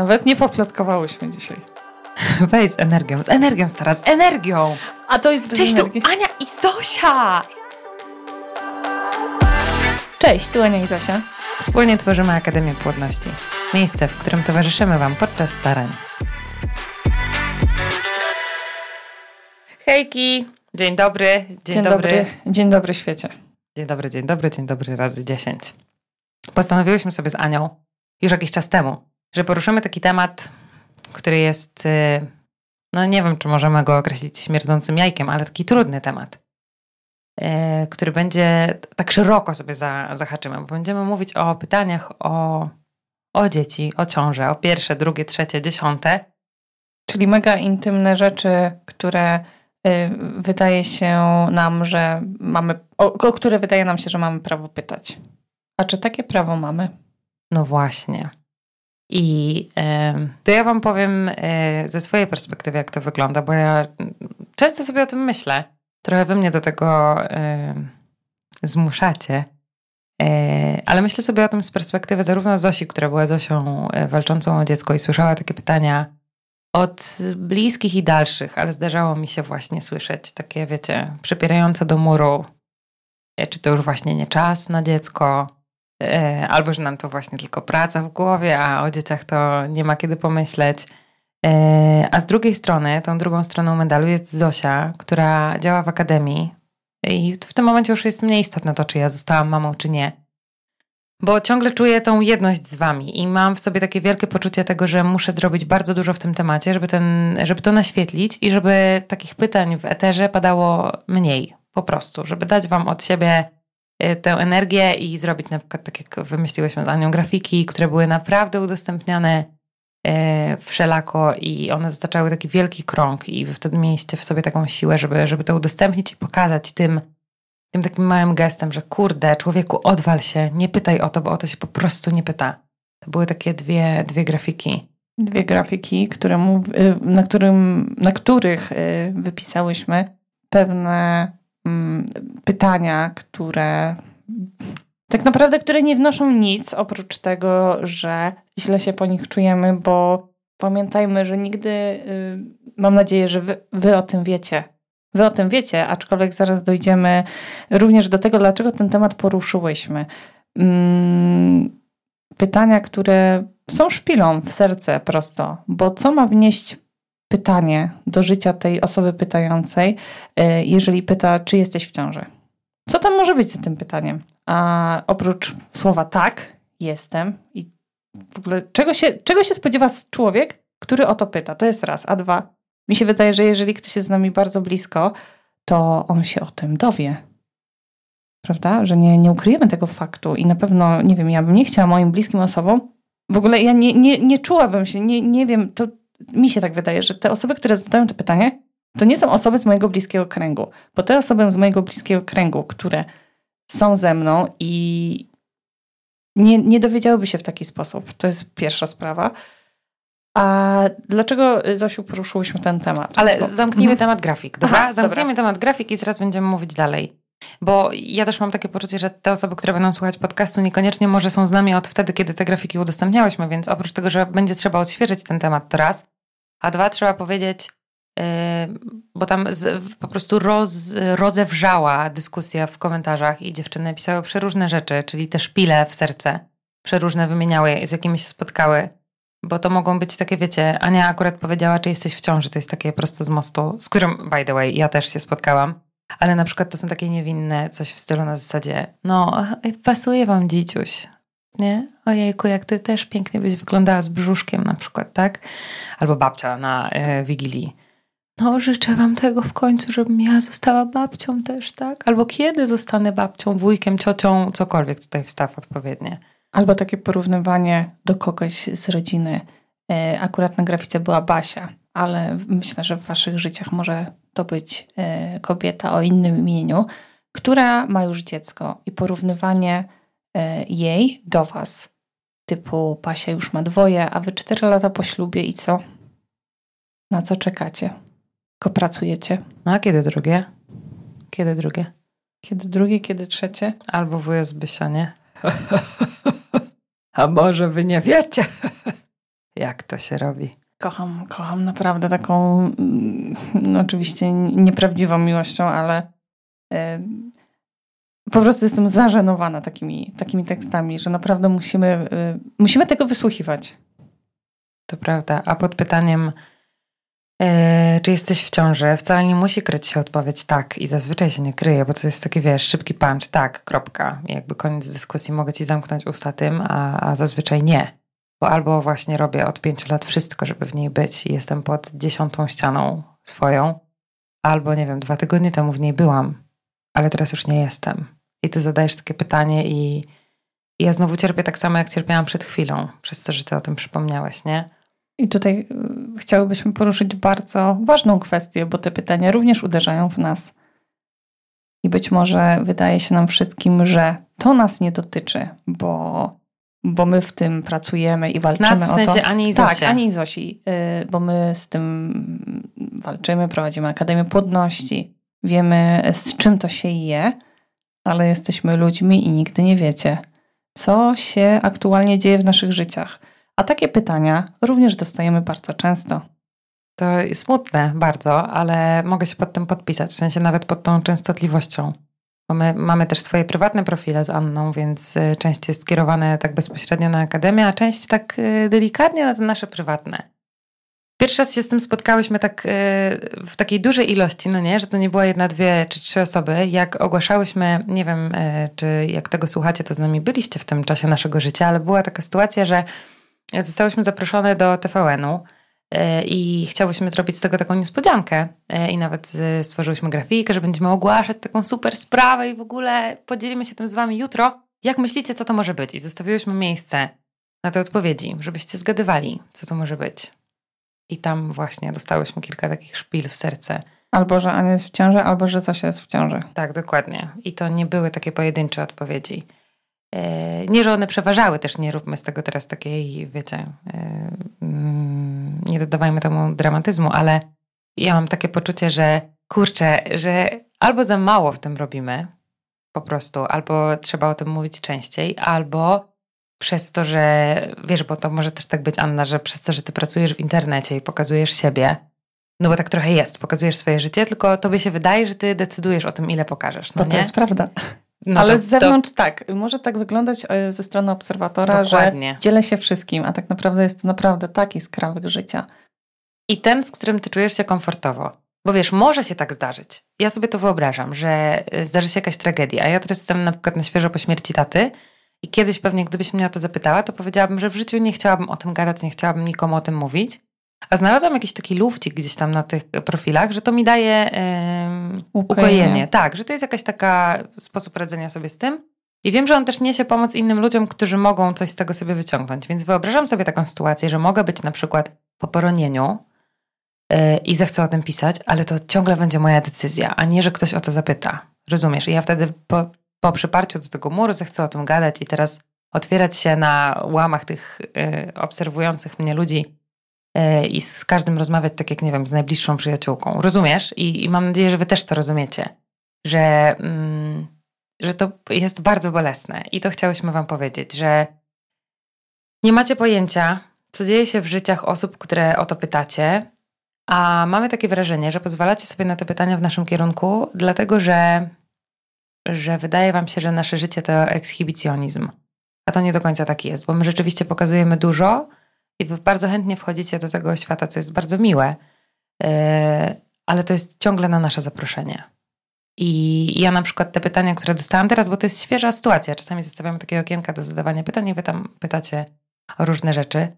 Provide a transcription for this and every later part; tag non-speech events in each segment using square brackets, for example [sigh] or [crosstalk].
Nawet nie poplotkowałyśmy dzisiaj. [laughs] Weź z energią, z energią stara, z energią! A to jest bez Cześć, tu. Ania i Zosia! Cześć, tu Ania i Zosia. Wspólnie tworzymy Akademię Płodności. Miejsce, w którym towarzyszymy Wam podczas starań. Hejki! Dzień dobry, dzień, Dzień dobry. dobry. Dzień dobry świecie. Dzień dobry, dzień dobry, dzień dobry razy 10. Postanowiłyśmy sobie z Anią już jakiś czas temu, że poruszymy taki temat, który jest, y, no nie wiem, czy możemy go określić śmierdzącym jajkiem, ale taki trudny temat, y, który będzie tak szeroko sobie za, zahaczymy, bo będziemy mówić o pytaniach o, o dzieci, o ciąże, o pierwsze, drugie, trzecie, dziesiąte. Czyli mega intymne rzeczy, które y, wydaje się nam, że mamy, o, o które wydaje nam się, że mamy prawo pytać. A czy takie prawo mamy? No właśnie. I to ja Wam powiem e, ze swojej perspektywy, jak to wygląda, bo ja często sobie o tym myślę. Trochę wy mnie do tego zmuszacie. E, ale myślę sobie o tym z perspektywy zarówno Zosi, która była Zosią e, walczącą o dziecko i słyszała takie pytania od bliskich i dalszych, ale zdarzało mi się właśnie słyszeć takie, wiecie, przypierające do muru, czy to już właśnie nie czas na dziecko, albo że nam to właśnie tylko praca w głowie, a o dzieciach to nie ma kiedy pomyśleć. E, A z drugiej strony, tą drugą stroną medalu jest Zosia, która działa w akademii i w tym momencie już jest mniej istotne to, czy ja zostałam mamą, czy nie. Bo ciągle czuję tą jedność z wami i mam w sobie takie wielkie poczucie tego, że muszę zrobić bardzo dużo w tym temacie, żeby, ten, żeby to naświetlić i żeby takich pytań w eterze padało mniej. Po prostu, żeby dać wam od siebie tę energię i zrobić na przykład, tak jak wymyśliłyśmy z Anią, grafiki, które były naprawdę udostępniane y, wszelako i one zataczały taki wielki krąg i wtedy mieliście w sobie taką siłę, żeby, żeby to udostępnić i pokazać tym, tym takim małym gestem, że kurde, człowieku, odwal się, nie pytaj o to, bo o to się po prostu nie pyta. To były takie dwie, dwie grafiki. Dwie grafiki, które mów, y, na, którym, na których y, wypisałyśmy pewne pytania, które tak naprawdę, które nie wnoszą nic oprócz tego, że źle się po nich czujemy, bo pamiętajmy, że nigdy, y, mam nadzieję, że wy, wy o tym wiecie. Wy o tym wiecie, aczkolwiek zaraz dojdziemy również do tego, dlaczego ten temat poruszyłyśmy. Mm, pytania, które są szpilą w serce prosto, bo co ma wnieść pytanie do życia tej osoby pytającej, y, jeżeli pyta, czy jesteś w ciąży? Co tam może być za tym pytaniem? A oprócz słowa tak, jestem i w ogóle czego się, czego się spodziewa człowiek, który o to pyta? To jest raz. A dwa, mi się wydaje, że jeżeli ktoś jest z nami bardzo blisko, to on się o tym dowie. Prawda? Że nie, nie ukryjemy tego faktu i na pewno, nie wiem, ja bym nie chciała moim bliskim osobom, w ogóle ja nie, nie, nie czułabym się, nie, nie wiem, to mi się tak wydaje, że te osoby, które zadają to pytanie, to nie są osoby z mojego bliskiego kręgu, bo te osoby z mojego bliskiego kręgu, które są ze mną i nie, nie dowiedziałyby się w taki sposób. To jest pierwsza sprawa. A dlaczego, Zosiu, poruszyłyśmy ten temat? Ale Bo- zamknijmy Mhm. temat grafik, dobra? Aha, zamknijmy dobra. temat grafik i zaraz będziemy mówić dalej. Bo ja też mam takie poczucie, że te osoby, które będą słuchać podcastu, niekoniecznie może są z nami od wtedy, kiedy te grafiki udostępniałyśmy, więc oprócz tego, że będzie trzeba odświeżyć ten temat, to raz. A dwa, trzeba powiedzieć, yy, bo tam z, po prostu roz, rozewrzała dyskusja w komentarzach i dziewczyny pisały przeróżne rzeczy, czyli te szpile w serce, przeróżne wymieniały, z jakimi się spotkały. Bo to mogą być takie, wiecie, Ania akurat powiedziała, czy jesteś w ciąży, to jest takie prosto z mostu, z którym, by the way, ja też się spotkałam. Ale na przykład to są takie niewinne, coś w stylu na zasadzie, no, pasuje wam dzieciuś, nie? Ojejku, jak ty też pięknie byś wyglądała z brzuszkiem na przykład, tak? Albo babcia na e, Wigilii. No, życzę wam tego w końcu, żebym ja została babcią też, tak? Albo kiedy zostanę babcią, wujkiem, ciocią, cokolwiek tutaj wstaw odpowiednie. Albo takie porównywanie do kogoś z rodziny. E, Akurat na grafice była Basia, ale myślę, że w waszych życiach może to być e, kobieta o innym imieniu, która ma już dziecko i porównywanie e, jej do was. Typu Basia już ma dwoje, a wy cztery lata po ślubie i co? Na co czekacie? Tylko pracujecie. No a kiedy drugie? Kiedy drugie? Kiedy drugie, kiedy trzecie? Albo wujo z Bysia, nie? [laughs] A może wy nie wiecie, [laughs] jak to się robi. Kocham, kocham naprawdę taką, no oczywiście nieprawdziwą miłością, ale e, po prostu jestem zażenowana takimi, takimi tekstami, że naprawdę musimy, e, musimy tego wysłuchiwać. To prawda. A pod pytaniem, e, czy jesteś w ciąży, wcale nie musi kryć się odpowiedź tak i zazwyczaj się nie kryje, bo to jest taki, wiesz, szybki punch, tak, kropka. I jakby koniec dyskusji, mogę ci zamknąć usta tym, a, a zazwyczaj nie. Bo albo właśnie robię od pięciu lat wszystko, żeby w niej być i jestem pod dziesiątą ścianą swoją, albo nie wiem, dwa tygodnie temu w niej byłam, ale teraz już nie jestem. I ty zadajesz takie pytanie i, i ja znowu cierpię tak samo, jak cierpiałam przed chwilą, przez to, że ty o tym przypomniałeś, nie? I tutaj y, chciałybyśmy poruszyć bardzo ważną kwestię, bo te pytania również uderzają w nas. I być może wydaje się nam wszystkim, że to nas nie dotyczy, bo bo my w tym pracujemy i walczymy Nas w sensie o to. Ani i Zosia. Tak, Ani i Zosi, y, bo my z tym walczymy, prowadzimy Akademię Płodności, wiemy z czym to się je, ale jesteśmy ludźmi i nigdy nie wiecie, co się aktualnie dzieje w naszych życiach. A takie pytania również dostajemy bardzo często. To jest smutne bardzo, ale mogę się pod tym podpisać, w sensie nawet pod tą częstotliwością. Bo my mamy też swoje prywatne profile z Anną, więc y, część jest skierowane tak bezpośrednio na akademię, a część tak y, delikatnie na te nasze prywatne. Pierwszy raz się z tym spotkałyśmy tak y, w takiej dużej ilości, no nie, że to nie była jedna, dwie czy trzy osoby. Jak ogłaszałyśmy, nie wiem, czy jak tego słuchacie, to z nami byliście w tym czasie naszego życia, ale była taka sytuacja, że zostałyśmy zaproszone do TVN-u i chciałyśmy zrobić z tego taką niespodziankę e, i nawet e, stworzyłyśmy grafikę, że będziemy ogłaszać taką super sprawę i w ogóle podzielimy się tym z wami jutro. Jak myślicie, co to może być? I zostawiłyśmy miejsce na te odpowiedzi, żebyście zgadywali, co to może być. I tam właśnie dostałyśmy kilka takich szpil w serce. Albo, że Ania jest w ciąży, albo, że Zosia jest w ciąży. Tak, dokładnie. I to nie były takie pojedyncze odpowiedzi. E, nie, że one przeważały też, nie róbmy z tego teraz takiej, wiecie, e, mm, nie dodawajmy temu dramatyzmu, ale ja mam takie poczucie, że kurczę, że albo za mało w tym robimy, po prostu, albo trzeba o tym mówić częściej, albo przez to, że wiesz, bo to może też tak być, Anna, że przez to, że ty pracujesz w internecie i pokazujesz siebie, no bo tak trochę jest, pokazujesz swoje życie, tylko tobie się wydaje, że ty decydujesz o tym, ile pokażesz. No to nie? jest prawda. No Ale to, z zewnątrz to... tak, może tak wyglądać e, ze strony obserwatora, Dokładnie. że dzielę się wszystkim, a tak naprawdę jest to naprawdę taki skrawek życia. I ten, z którym ty czujesz się komfortowo. Bo wiesz, może się tak zdarzyć. Ja sobie to wyobrażam, że e, zdarzy się jakaś tragedia. A ja teraz jestem na przykład na świeżo po śmierci taty i kiedyś pewnie, gdybyś mnie o to zapytała, to powiedziałabym, że w życiu nie chciałabym o tym gadać, nie chciałabym nikomu o tym mówić. A znalazłam jakiś taki lufcik gdzieś tam na tych profilach, że to mi daje ukojenie. ukojenie. Tak, że to jest jakaś taka sposób radzenia sobie z tym. I wiem, że on też niesie pomoc innym ludziom, którzy mogą coś z tego sobie wyciągnąć. Więc wyobrażam sobie taką sytuację, że mogę być na przykład po poronieniu yy, i zechcę o tym pisać, ale to ciągle będzie moja decyzja, a nie, że ktoś o to zapyta. Rozumiesz? I ja wtedy po, po przyparciu do tego muru zechcę o tym gadać i teraz otwierać się na łamach tych yy, obserwujących mnie ludzi i z każdym rozmawiać tak jak, nie wiem, z najbliższą przyjaciółką. Rozumiesz? I, i mam nadzieję, że wy też to rozumiecie, że, mm, że to jest bardzo bolesne. I to chciałyśmy wam powiedzieć, że nie macie pojęcia, co dzieje się w życiach osób, które o to pytacie, a mamy takie wrażenie, że pozwalacie sobie na te pytania w naszym kierunku, dlatego że, że wydaje wam się, że nasze życie to ekshibicjonizm. A to nie do końca tak jest, bo my rzeczywiście pokazujemy dużo, i wy bardzo chętnie wchodzicie do tego świata, co jest bardzo miłe, e, ale to jest ciągle na nasze zaproszenie. I ja na przykład te pytania, które dostałam teraz, bo to jest świeża sytuacja, czasami zostawiamy takie okienka do zadawania pytań i wy tam pytacie o różne rzeczy.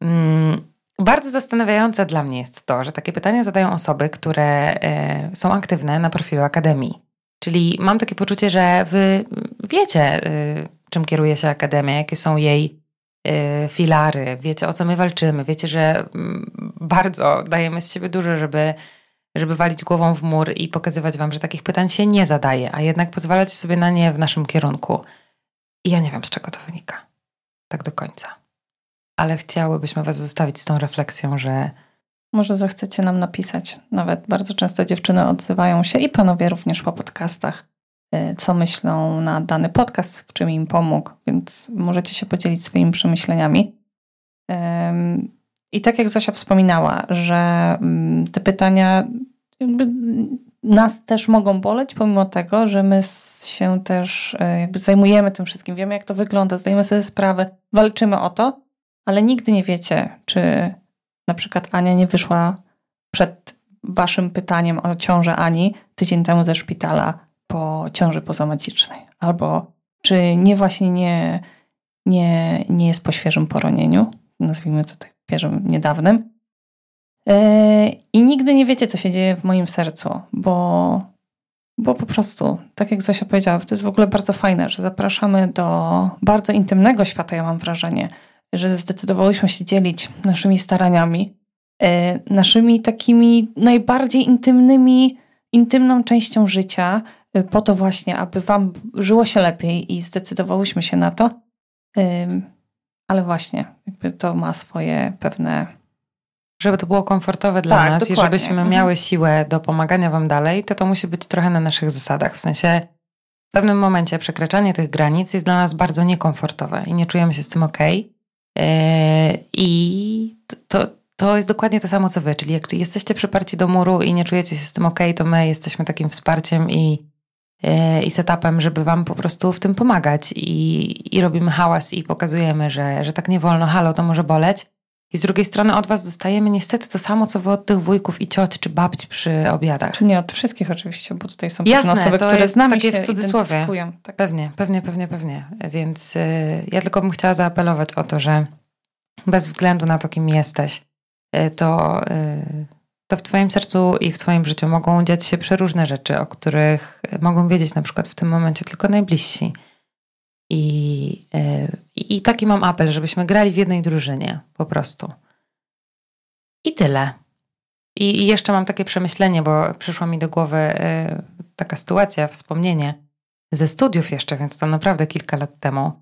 Mm, bardzo zastanawiające dla mnie jest to, że takie pytania zadają osoby, które e, są aktywne na profilu Akademii. Czyli mam takie poczucie, że wy wiecie, e, czym kieruje się Akademia, jakie są jej Y, filary, wiecie o co my walczymy, wiecie, że mm, bardzo dajemy z siebie dużo, żeby, żeby walić głową w mur i pokazywać wam, że takich pytań się nie zadaje, a jednak pozwalacie sobie na nie w naszym kierunku. I ja nie wiem, z czego to wynika. Tak do końca. Ale chciałybyśmy was zostawić z tą refleksją, że może zechcecie nam napisać. Nawet bardzo często dziewczyny odzywają się i panowie również po podcastach Y, co myślą na dany podcast, w czym im pomógł, więc możecie się podzielić swoimi przemyśleniami. I tak jak Zosia wspominała, że mm, te pytania nas też mogą boleć, pomimo tego, że my się też e, jakby zajmujemy tym wszystkim, wiemy jak to wygląda, zdajemy sobie sprawę, walczymy o to, ale nigdy nie wiecie, czy na przykład Ania nie wyszła przed waszym pytaniem o ciążę Ani tydzień temu ze szpitala po ciąży pozamacicznej, albo czy nie właśnie nie, nie, nie jest po świeżym poronieniu, nazwijmy to tak świeżym, niedawnym, E, I nigdy nie wiecie, co się dzieje w moim sercu, bo, bo po prostu, tak jak Zosia powiedziała, to jest w ogóle bardzo fajne, że zapraszamy do bardzo intymnego świata, ja mam wrażenie, że zdecydowałyśmy się dzielić naszymi staraniami, e, naszymi takimi najbardziej intymnymi, intymną częścią życia, po to właśnie, aby Wam żyło się lepiej i zdecydowałyśmy się na to. Ale właśnie, jakby to ma swoje pewne żeby to było komfortowe dla tak, nas dokładnie. i żebyśmy mhm. miały siłę do pomagania Wam dalej, to to musi być trochę na naszych zasadach. W sensie w pewnym momencie przekraczanie tych granic jest dla nas bardzo niekomfortowe i nie czujemy się z tym ok. Yy, I to, to jest dokładnie to samo co Wy, czyli jak jesteście przyparci do muru i nie czujecie się z tym ok, to my jesteśmy takim wsparciem i, i setupem, żeby Wam po prostu w tym pomagać i, i robimy hałas i pokazujemy, że, że tak nie wolno, halo, to może boleć i z drugiej strony od was dostajemy niestety to samo, co wy od tych wujków i cioć, czy babci przy obiadach. Czy nie od wszystkich oczywiście, bo tutaj są Jasne, osoby, to które znamy takie się w cudzysłowie. Tak. Pewnie, pewnie, pewnie, pewnie. Więc y, ja tylko bym chciała zaapelować o to, że bez względu na to, kim jesteś, y, to, y, to w twoim sercu i w twoim życiu mogą dziać się przeróżne rzeczy, o których mogą wiedzieć na przykład w tym momencie tylko najbliżsi. I, e, I taki mam apel, żebyśmy grali w jednej drużynie, po prostu. I tyle. I, I jeszcze mam takie przemyślenie, bo przyszła mi do głowy e, taka sytuacja, wspomnienie ze studiów jeszcze, więc to naprawdę kilka lat temu.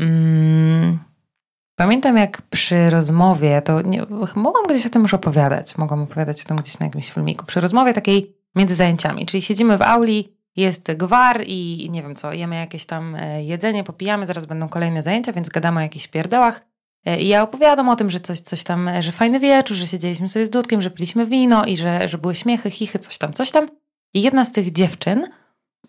Mm, pamiętam, jak przy rozmowie, to nie, mogłam gdzieś o tym już opowiadać, mogłam opowiadać o tym gdzieś na jakimś filmiku, przy rozmowie takiej między zajęciami, czyli siedzimy w auli jest gwar i nie wiem co, jemy jakieś tam e, jedzenie, popijamy, zaraz będą kolejne zajęcia, więc gadamy o jakichś pierdołach. E, I ja opowiadam o tym, że coś, coś tam, że fajny wieczór, że siedzieliśmy sobie z Dudkiem, że piliśmy wino i że, że były śmiechy, chichy, coś tam, coś tam. I jedna z tych dziewczyn,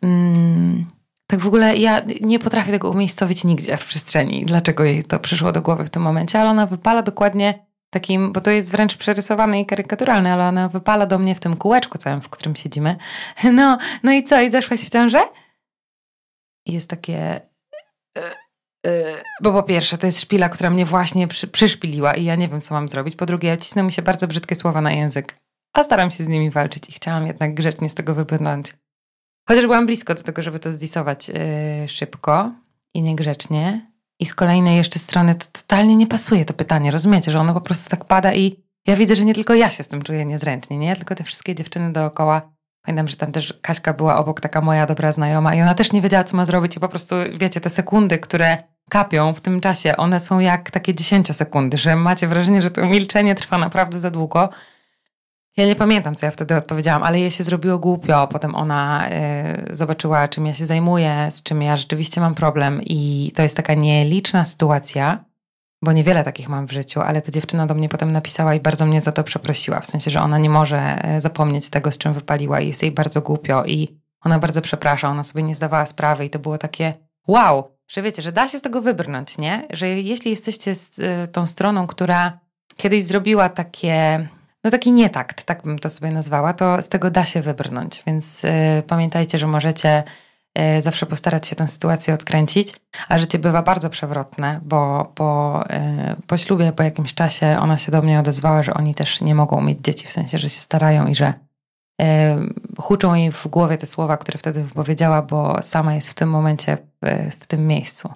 mm, tak w ogóle ja nie potrafię tego umiejscowić nigdzie w przestrzeni, dlaczego jej to przyszło do głowy w tym momencie, ale ona wypala dokładnie takim, bo to jest wręcz przerysowane i karykaturalne, ale ona wypala do mnie w tym kółeczku całym, w którym siedzimy. [laughs] No, no i co? I zeszłaś w ciążę? Jest takie... E, e, bo po pierwsze, to jest szpila, która mnie właśnie przy, przyszpiliła i ja nie wiem, co mam zrobić. Po drugie, ja cisnę mi się bardzo brzydkie słowa na język, a staram się z nimi walczyć i chciałam jednak grzecznie z tego wypłynąć. Chociaż byłam blisko do tego, żeby to zdisować yy, szybko i niegrzecznie, i z kolejnej jeszcze strony to totalnie nie pasuje to pytanie, rozumiecie, że ono po prostu tak pada i ja widzę, że nie tylko ja się z tym czuję niezręcznie, nie? Tylko te wszystkie dziewczyny dookoła. Pamiętam, że tam też Kaśka była obok, taka moja dobra znajoma i ona też nie wiedziała, co ma zrobić i po prostu, wiecie, te sekundy, które kapią w tym czasie, one są jak takie dziesięciosekundy, że macie wrażenie, że to milczenie trwa naprawdę za długo. Ja nie pamiętam, co ja wtedy odpowiedziałam, ale jej się zrobiło głupio. Potem ona y, zobaczyła, czym ja się zajmuję, z czym ja rzeczywiście mam problem, i to jest taka nieliczna sytuacja, bo niewiele takich mam w życiu, ale ta dziewczyna do mnie potem napisała i bardzo mnie za to przeprosiła. W sensie, że ona nie może e, zapomnieć tego, z czym wypaliła, i jest jej bardzo głupio, i ona bardzo przeprasza, ona sobie nie zdawała sprawy, i to było takie wow, że wiecie, że da się z tego wybrnąć, nie? Że jeśli jesteście z y, tą stroną, która kiedyś zrobiła takie no taki nietakt, tak bym to sobie nazwała, to z tego da się wybrnąć. Więc y, pamiętajcie, że możecie y, zawsze postarać się tę sytuację odkręcić, a życie bywa bardzo przewrotne, bo po, y, po ślubie, po jakimś czasie ona się do mnie odezwała, że oni też nie mogą mieć dzieci, w sensie, że się starają i że huczą jej w głowie te słowa, które wtedy wypowiedziała, bo sama jest w tym momencie w, w tym miejscu.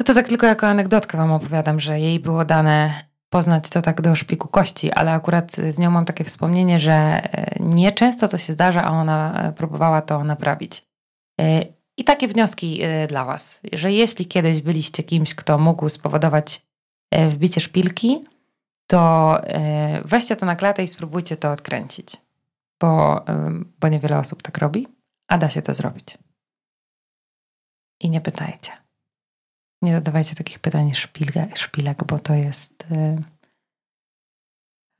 No to tak tylko jako anegdotkę wam opowiadam, że jej było dane poznać to tak do szpiku kości, ale akurat z nią mam takie wspomnienie, że e, nieczęsto to się zdarza, a ona e, próbowała to naprawić. E, I takie wnioski dla Was, że jeśli kiedyś byliście kimś, kto mógł spowodować wbicie szpilki, to weźcie to na klatę i spróbujcie to odkręcić, bo, bo niewiele osób tak robi, a da się to zrobić. I nie pytajcie. Nie zadawajcie takich pytań szpilek, szpilek bo to jest, y,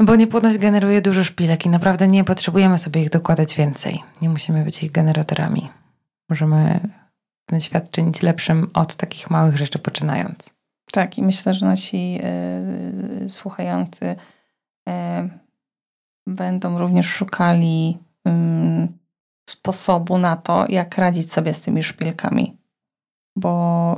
Bo niepłodność generuje dużo szpilek i naprawdę nie potrzebujemy sobie ich dokładać więcej. Nie musimy być ich generatorami. Możemy ten świat czynić lepszym od takich małych rzeczy poczynając. Tak, i myślę, że nasi y, słuchający y, będą również szukali sposobu na to, jak radzić sobie z tymi szpilkami. Bo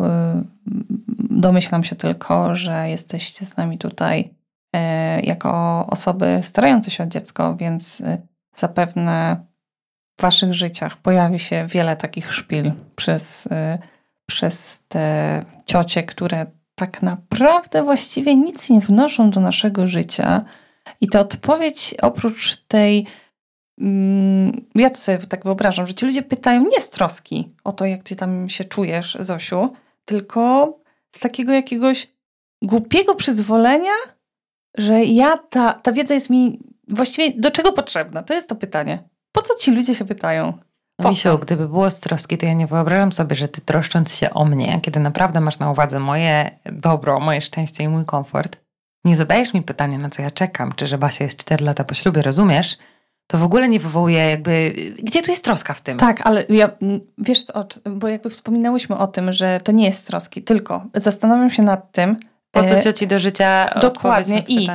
domyślam się tylko, że jesteście z nami tutaj y, jako osoby starające się o dziecko, więc y, zapewne w waszych życiach pojawi się wiele takich szpil przez, przez te ciocie, które tak naprawdę właściwie nic nie wnoszą do naszego życia. I ta odpowiedź oprócz tej Mm, ja to sobie tak wyobrażam, że ci ludzie pytają nie z troski o to, jak ty tam się czujesz, Zosiu, tylko z takiego jakiegoś głupiego przyzwolenia, że ja, ta, ta wiedza jest mi właściwie do czego potrzebna? To jest to pytanie. Po co ci ludzie się pytają? Po Misiu, gdyby było z troski, to ja nie wyobrażam sobie, że ty troszcząc się o mnie, kiedy naprawdę masz na uwadze moje dobro, moje szczęście i mój komfort, nie zadajesz mi pytania, na co ja czekam, czy że Basia jest 4 lata po ślubie, rozumiesz? To w ogóle nie wywołuje jakby, gdzie tu jest troska w tym? Tak, ale ja, wiesz co, bo jakby wspominałyśmy o tym, że to nie jest troski, tylko zastanawiam się nad tym. Po co e, cioci do życia Dokładnie i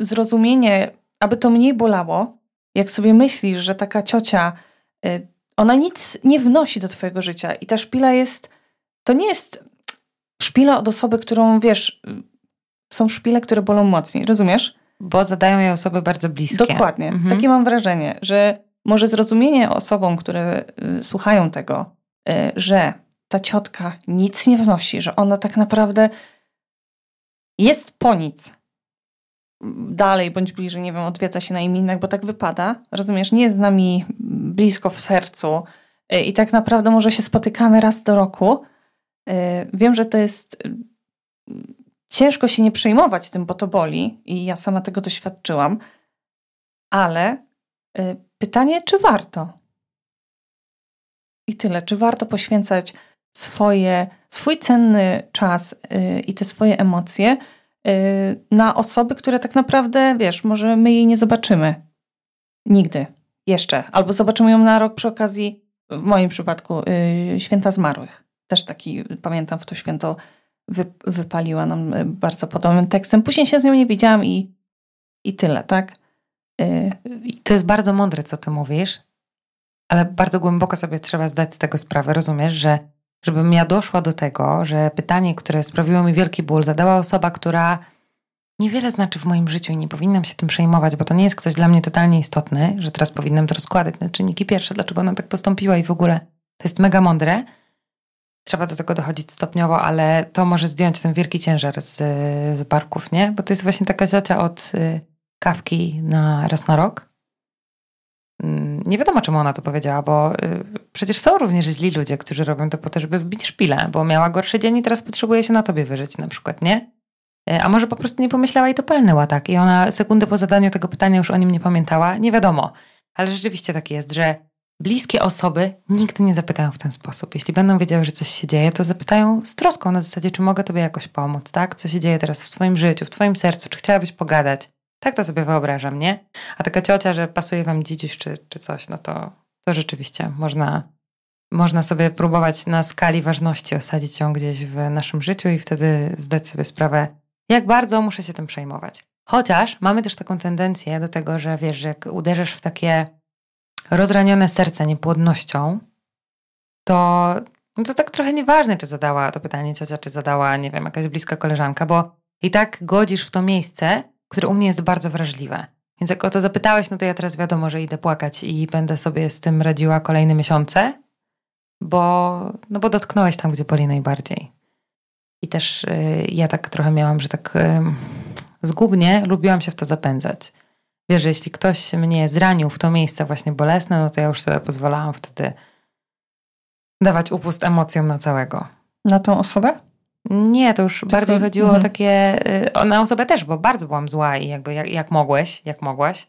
zrozumienie, aby to mniej bolało, jak sobie myślisz, że taka ciocia, e, ona nic nie wnosi do twojego życia i ta szpila jest, to nie jest szpila od osoby, którą wiesz, są szpile, które bolą mocniej, rozumiesz? Bo zadają je osoby bardzo bliskie. Dokładnie. Mhm. Takie mam wrażenie, że może zrozumienie osobom, które y, słuchają tego, y, że ta ciotka nic nie wnosi, że ona tak naprawdę jest po nic. Dalej bądź bliżej, nie wiem, odwiedza się na imieninach, bo tak wypada. Rozumiesz, nie jest z nami blisko w sercu y, i tak naprawdę może się spotykamy raz do roku. Wiem, że to jest ciężko się nie przejmować tym, bo to boli i ja sama tego doświadczyłam, ale y, pytanie, czy warto? I tyle, czy warto poświęcać swoje, swój cenny czas y, i te swoje emocje y, na osoby, które tak naprawdę, wiesz, może my jej nie zobaczymy nigdy jeszcze, albo zobaczymy ją na rok przy okazji, w moim przypadku, święta zmarłych. Też taki, pamiętam w to święto wypaliła nam e, bardzo podobnym tekstem. Później się z nią nie widziałam i, i tyle, tak? Y to jest bardzo mądre, co ty mówisz, ale bardzo głęboko sobie trzeba zdać z tego sprawę. Rozumiesz, że żebym ja doszła do tego, że pytanie, które sprawiło mi wielki ból, zadała osoba, która niewiele znaczy w moim życiu i nie powinnam się tym przejmować, bo to nie jest ktoś dla mnie totalnie istotny, że teraz powinnam to rozkładać na czynniki pierwsze, dlaczego ona tak postąpiła i w ogóle to jest mega mądre trzeba do tego dochodzić stopniowo, ale to może zdjąć ten wielki ciężar z, z barków, nie? Bo to jest właśnie taka ciocia od y, kawki na raz na rok. Mm, nie wiadomo, czemu ona to powiedziała, bo y, przecież są również źli ludzie, którzy robią to po to, żeby wbić szpilę, bo miała gorszy dzień i teraz potrzebuje się na tobie wyżyć na przykład, nie? Y, a może po prostu nie pomyślała i to palnęła tak. I ona sekundę po zadaniu tego pytania już o nim nie pamiętała. Nie wiadomo. Ale rzeczywiście tak jest, że bliskie osoby nigdy nie zapytają w ten sposób. Jeśli będą wiedziały, że coś się dzieje, to zapytają z troską na zasadzie, czy mogę Tobie jakoś pomóc, tak? Co się dzieje teraz w Twoim życiu, w Twoim sercu, czy chciałabyś pogadać? Tak to sobie wyobrażam, nie? A taka ciocia, że pasuje Wam dzidziuś czy, czy coś, no to, to rzeczywiście można, można sobie próbować na skali ważności osadzić ją gdzieś w naszym życiu i wtedy zdać sobie sprawę, jak bardzo muszę się tym przejmować. Chociaż mamy też taką tendencję do tego, że wiesz, jak uderzysz w takie rozranione serce niepłodnością, to, no to tak trochę nieważne, czy zadała to pytanie ciocia, czy zadała, nie wiem, jakaś bliska koleżanka, bo i tak godzisz w to miejsce, które u mnie jest bardzo wrażliwe. Więc jak o to zapytałeś, no to ja teraz wiadomo, że idę płakać i będę sobie z tym radziła kolejne miesiące, bo, no bo dotknąłeś tam, gdzie boli najbardziej. I też y, ja tak trochę miałam, że tak zgubnie lubiłam się w to zapędzać. Wiesz, że jeśli ktoś mnie zranił w to miejsce właśnie bolesne, no to ja już sobie pozwalałam wtedy dawać upust emocjom na całego. Na tą osobę? Nie, to już Tylko, bardziej chodziło o mhm. takie, y, na osobę też, bo bardzo byłam zła i jakby jak, jak mogłeś, jak mogłaś,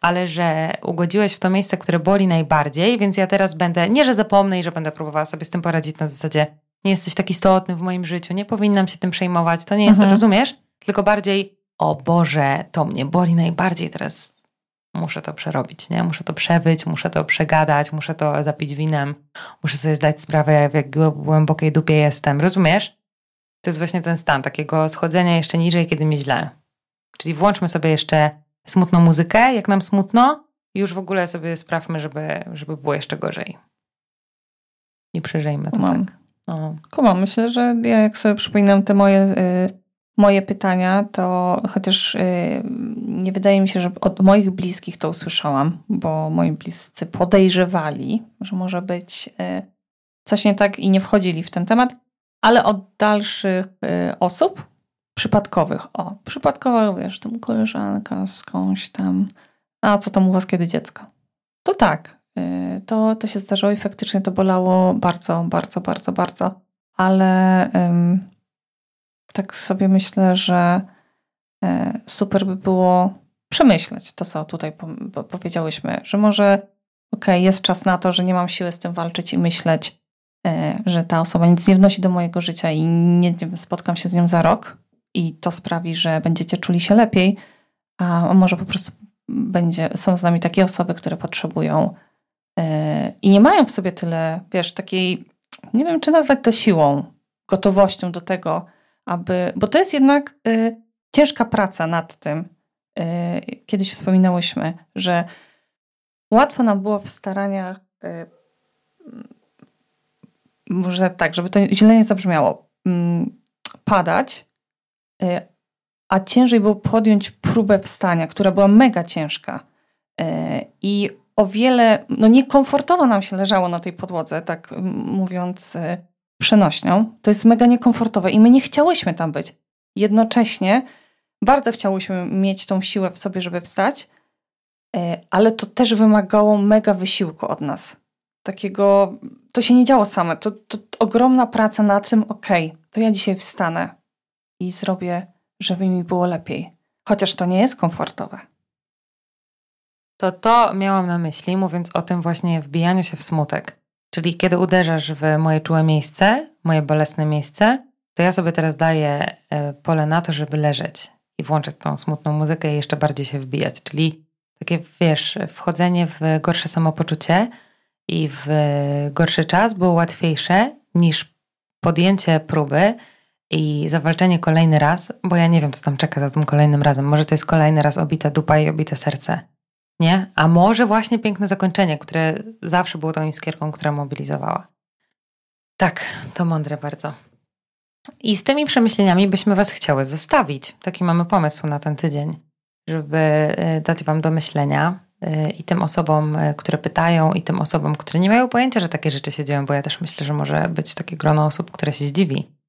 ale że ugodziłeś w to miejsce, które boli najbardziej, więc ja teraz będę, nie że zapomnę i że będę próbowała sobie z tym poradzić na zasadzie, nie jesteś taki istotny w moim życiu, nie powinnam się tym przejmować, to nie jest, mhm. rozumiesz? Tylko bardziej o Boże, to mnie boli najbardziej teraz. Muszę to przerobić, nie? Muszę to przewyć, muszę to przegadać, muszę to zapić winem, muszę sobie zdać sprawę, w jak głębokiej dupie jestem. Rozumiesz? To jest właśnie ten stan takiego schodzenia jeszcze niżej, kiedy mi źle. Czyli włączmy sobie jeszcze smutną muzykę, jak nam smutno, i już w ogóle sobie sprawmy, żeby, żeby było jeszcze gorzej. I przeżyjmy to Kumam. tak. No. Kumam, myślę, że ja jak sobie przypominam te moje, y, moje pytania, to chociaż y, nie wydaje mi się, że od moich bliskich to usłyszałam, bo moi bliscy podejrzewali, że może być y, coś nie tak i nie wchodzili w ten temat, ale od dalszych y, osób przypadkowych, o, przypadkowo, wiesz, tam koleżanka skądś tam, a co tam u was kiedy dziecko? To tak, to, to się zdarzyło i faktycznie to bolało bardzo, bardzo, bardzo, bardzo, ale tak sobie myślę, że y, super by było przemyśleć to, co tutaj po, po, powiedziałyśmy, że może okej, okay, jest czas na to, że nie mam siły z tym walczyć i myśleć, y, że ta osoba nic nie wnosi do mojego życia i nie, spotkam się z nią za rok i to sprawi, że będziecie czuli się lepiej, a może po prostu będzie, są z nami takie osoby, które potrzebują yy, i nie mają w sobie tyle, wiesz, takiej, nie wiem, czy nazwać to siłą, gotowością do tego, aby, bo to jest jednak yy, ciężka praca nad tym. Yy, kiedyś wspominałyśmy, że łatwo nam było w staraniach, może tak, żeby to źle nie zabrzmiało, mm, padać, a ciężej było podjąć próbę wstania, która była mega ciężka. E, I o wiele, no niekomfortowo nam się leżało na tej podłodze, tak mówiąc e, przenośnią. To jest mega niekomfortowe i my nie chciałyśmy tam być. Jednocześnie bardzo chciałyśmy mieć tą siłę w sobie, żeby wstać, e, ale to też wymagało mega wysiłku od nas. Takiego, to się nie działo same. To, to ogromna praca na tym, okej, okay, to ja dzisiaj wstanę i zrobię żeby mi było lepiej. Chociaż to nie jest komfortowe. To to miałam na myśli, mówiąc o tym właśnie wbijaniu się w smutek. Czyli kiedy uderzasz w moje czułe miejsce, moje bolesne miejsce, to ja sobie teraz daję e, pole na to, żeby leżeć i włączyć tą smutną muzykę i jeszcze bardziej się wbijać. Czyli takie, wiesz, wchodzenie w gorsze samopoczucie i w gorszy czas było łatwiejsze niż podjęcie próby i zawalczenie kolejny raz, bo ja nie wiem, co tam czeka za tym kolejnym razem. Może to jest kolejny raz obita dupa i obite serce. Nie? A może właśnie piękne zakończenie, które zawsze było tą iskierką, która mobilizowała. Tak, to mądre bardzo. I z tymi przemyśleniami byśmy Was chciały zostawić. Taki mamy pomysł na ten tydzień, żeby e, dać Wam do myślenia e, i tym osobom, e, które pytają, i tym osobom, które nie mają pojęcia, że takie rzeczy się dzieją, bo ja też myślę, że może być takie grono osób, które się zdziwi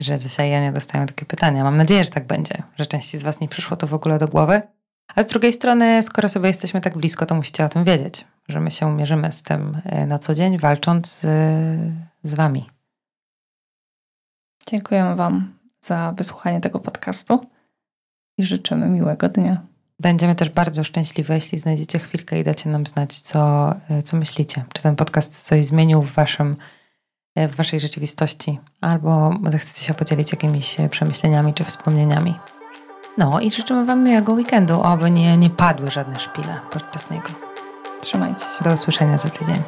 że Zosia i Jania dostają takie pytania. Mam nadzieję, że tak będzie, że części z Was nie przyszło to w ogóle do głowy. A z drugiej strony, skoro sobie jesteśmy tak blisko, to musicie o tym wiedzieć, że my się mierzymy z tym e, na co dzień, walcząc z, z Wami. Dziękujemy Wam za wysłuchanie tego podcastu i życzymy miłego dnia. Będziemy też bardzo szczęśliwe, jeśli znajdziecie chwilkę i dacie nam znać, co, e, co myślicie. Czy ten podcast coś zmienił w Waszym E, w waszej rzeczywistości, albo zechcecie się podzielić jakimiś przemyśleniami czy wspomnieniami. No i życzymy wam miłego weekendu, oby nie, nie padły żadne szpile podczas niego. Trzymajcie się. Do usłyszenia za tydzień.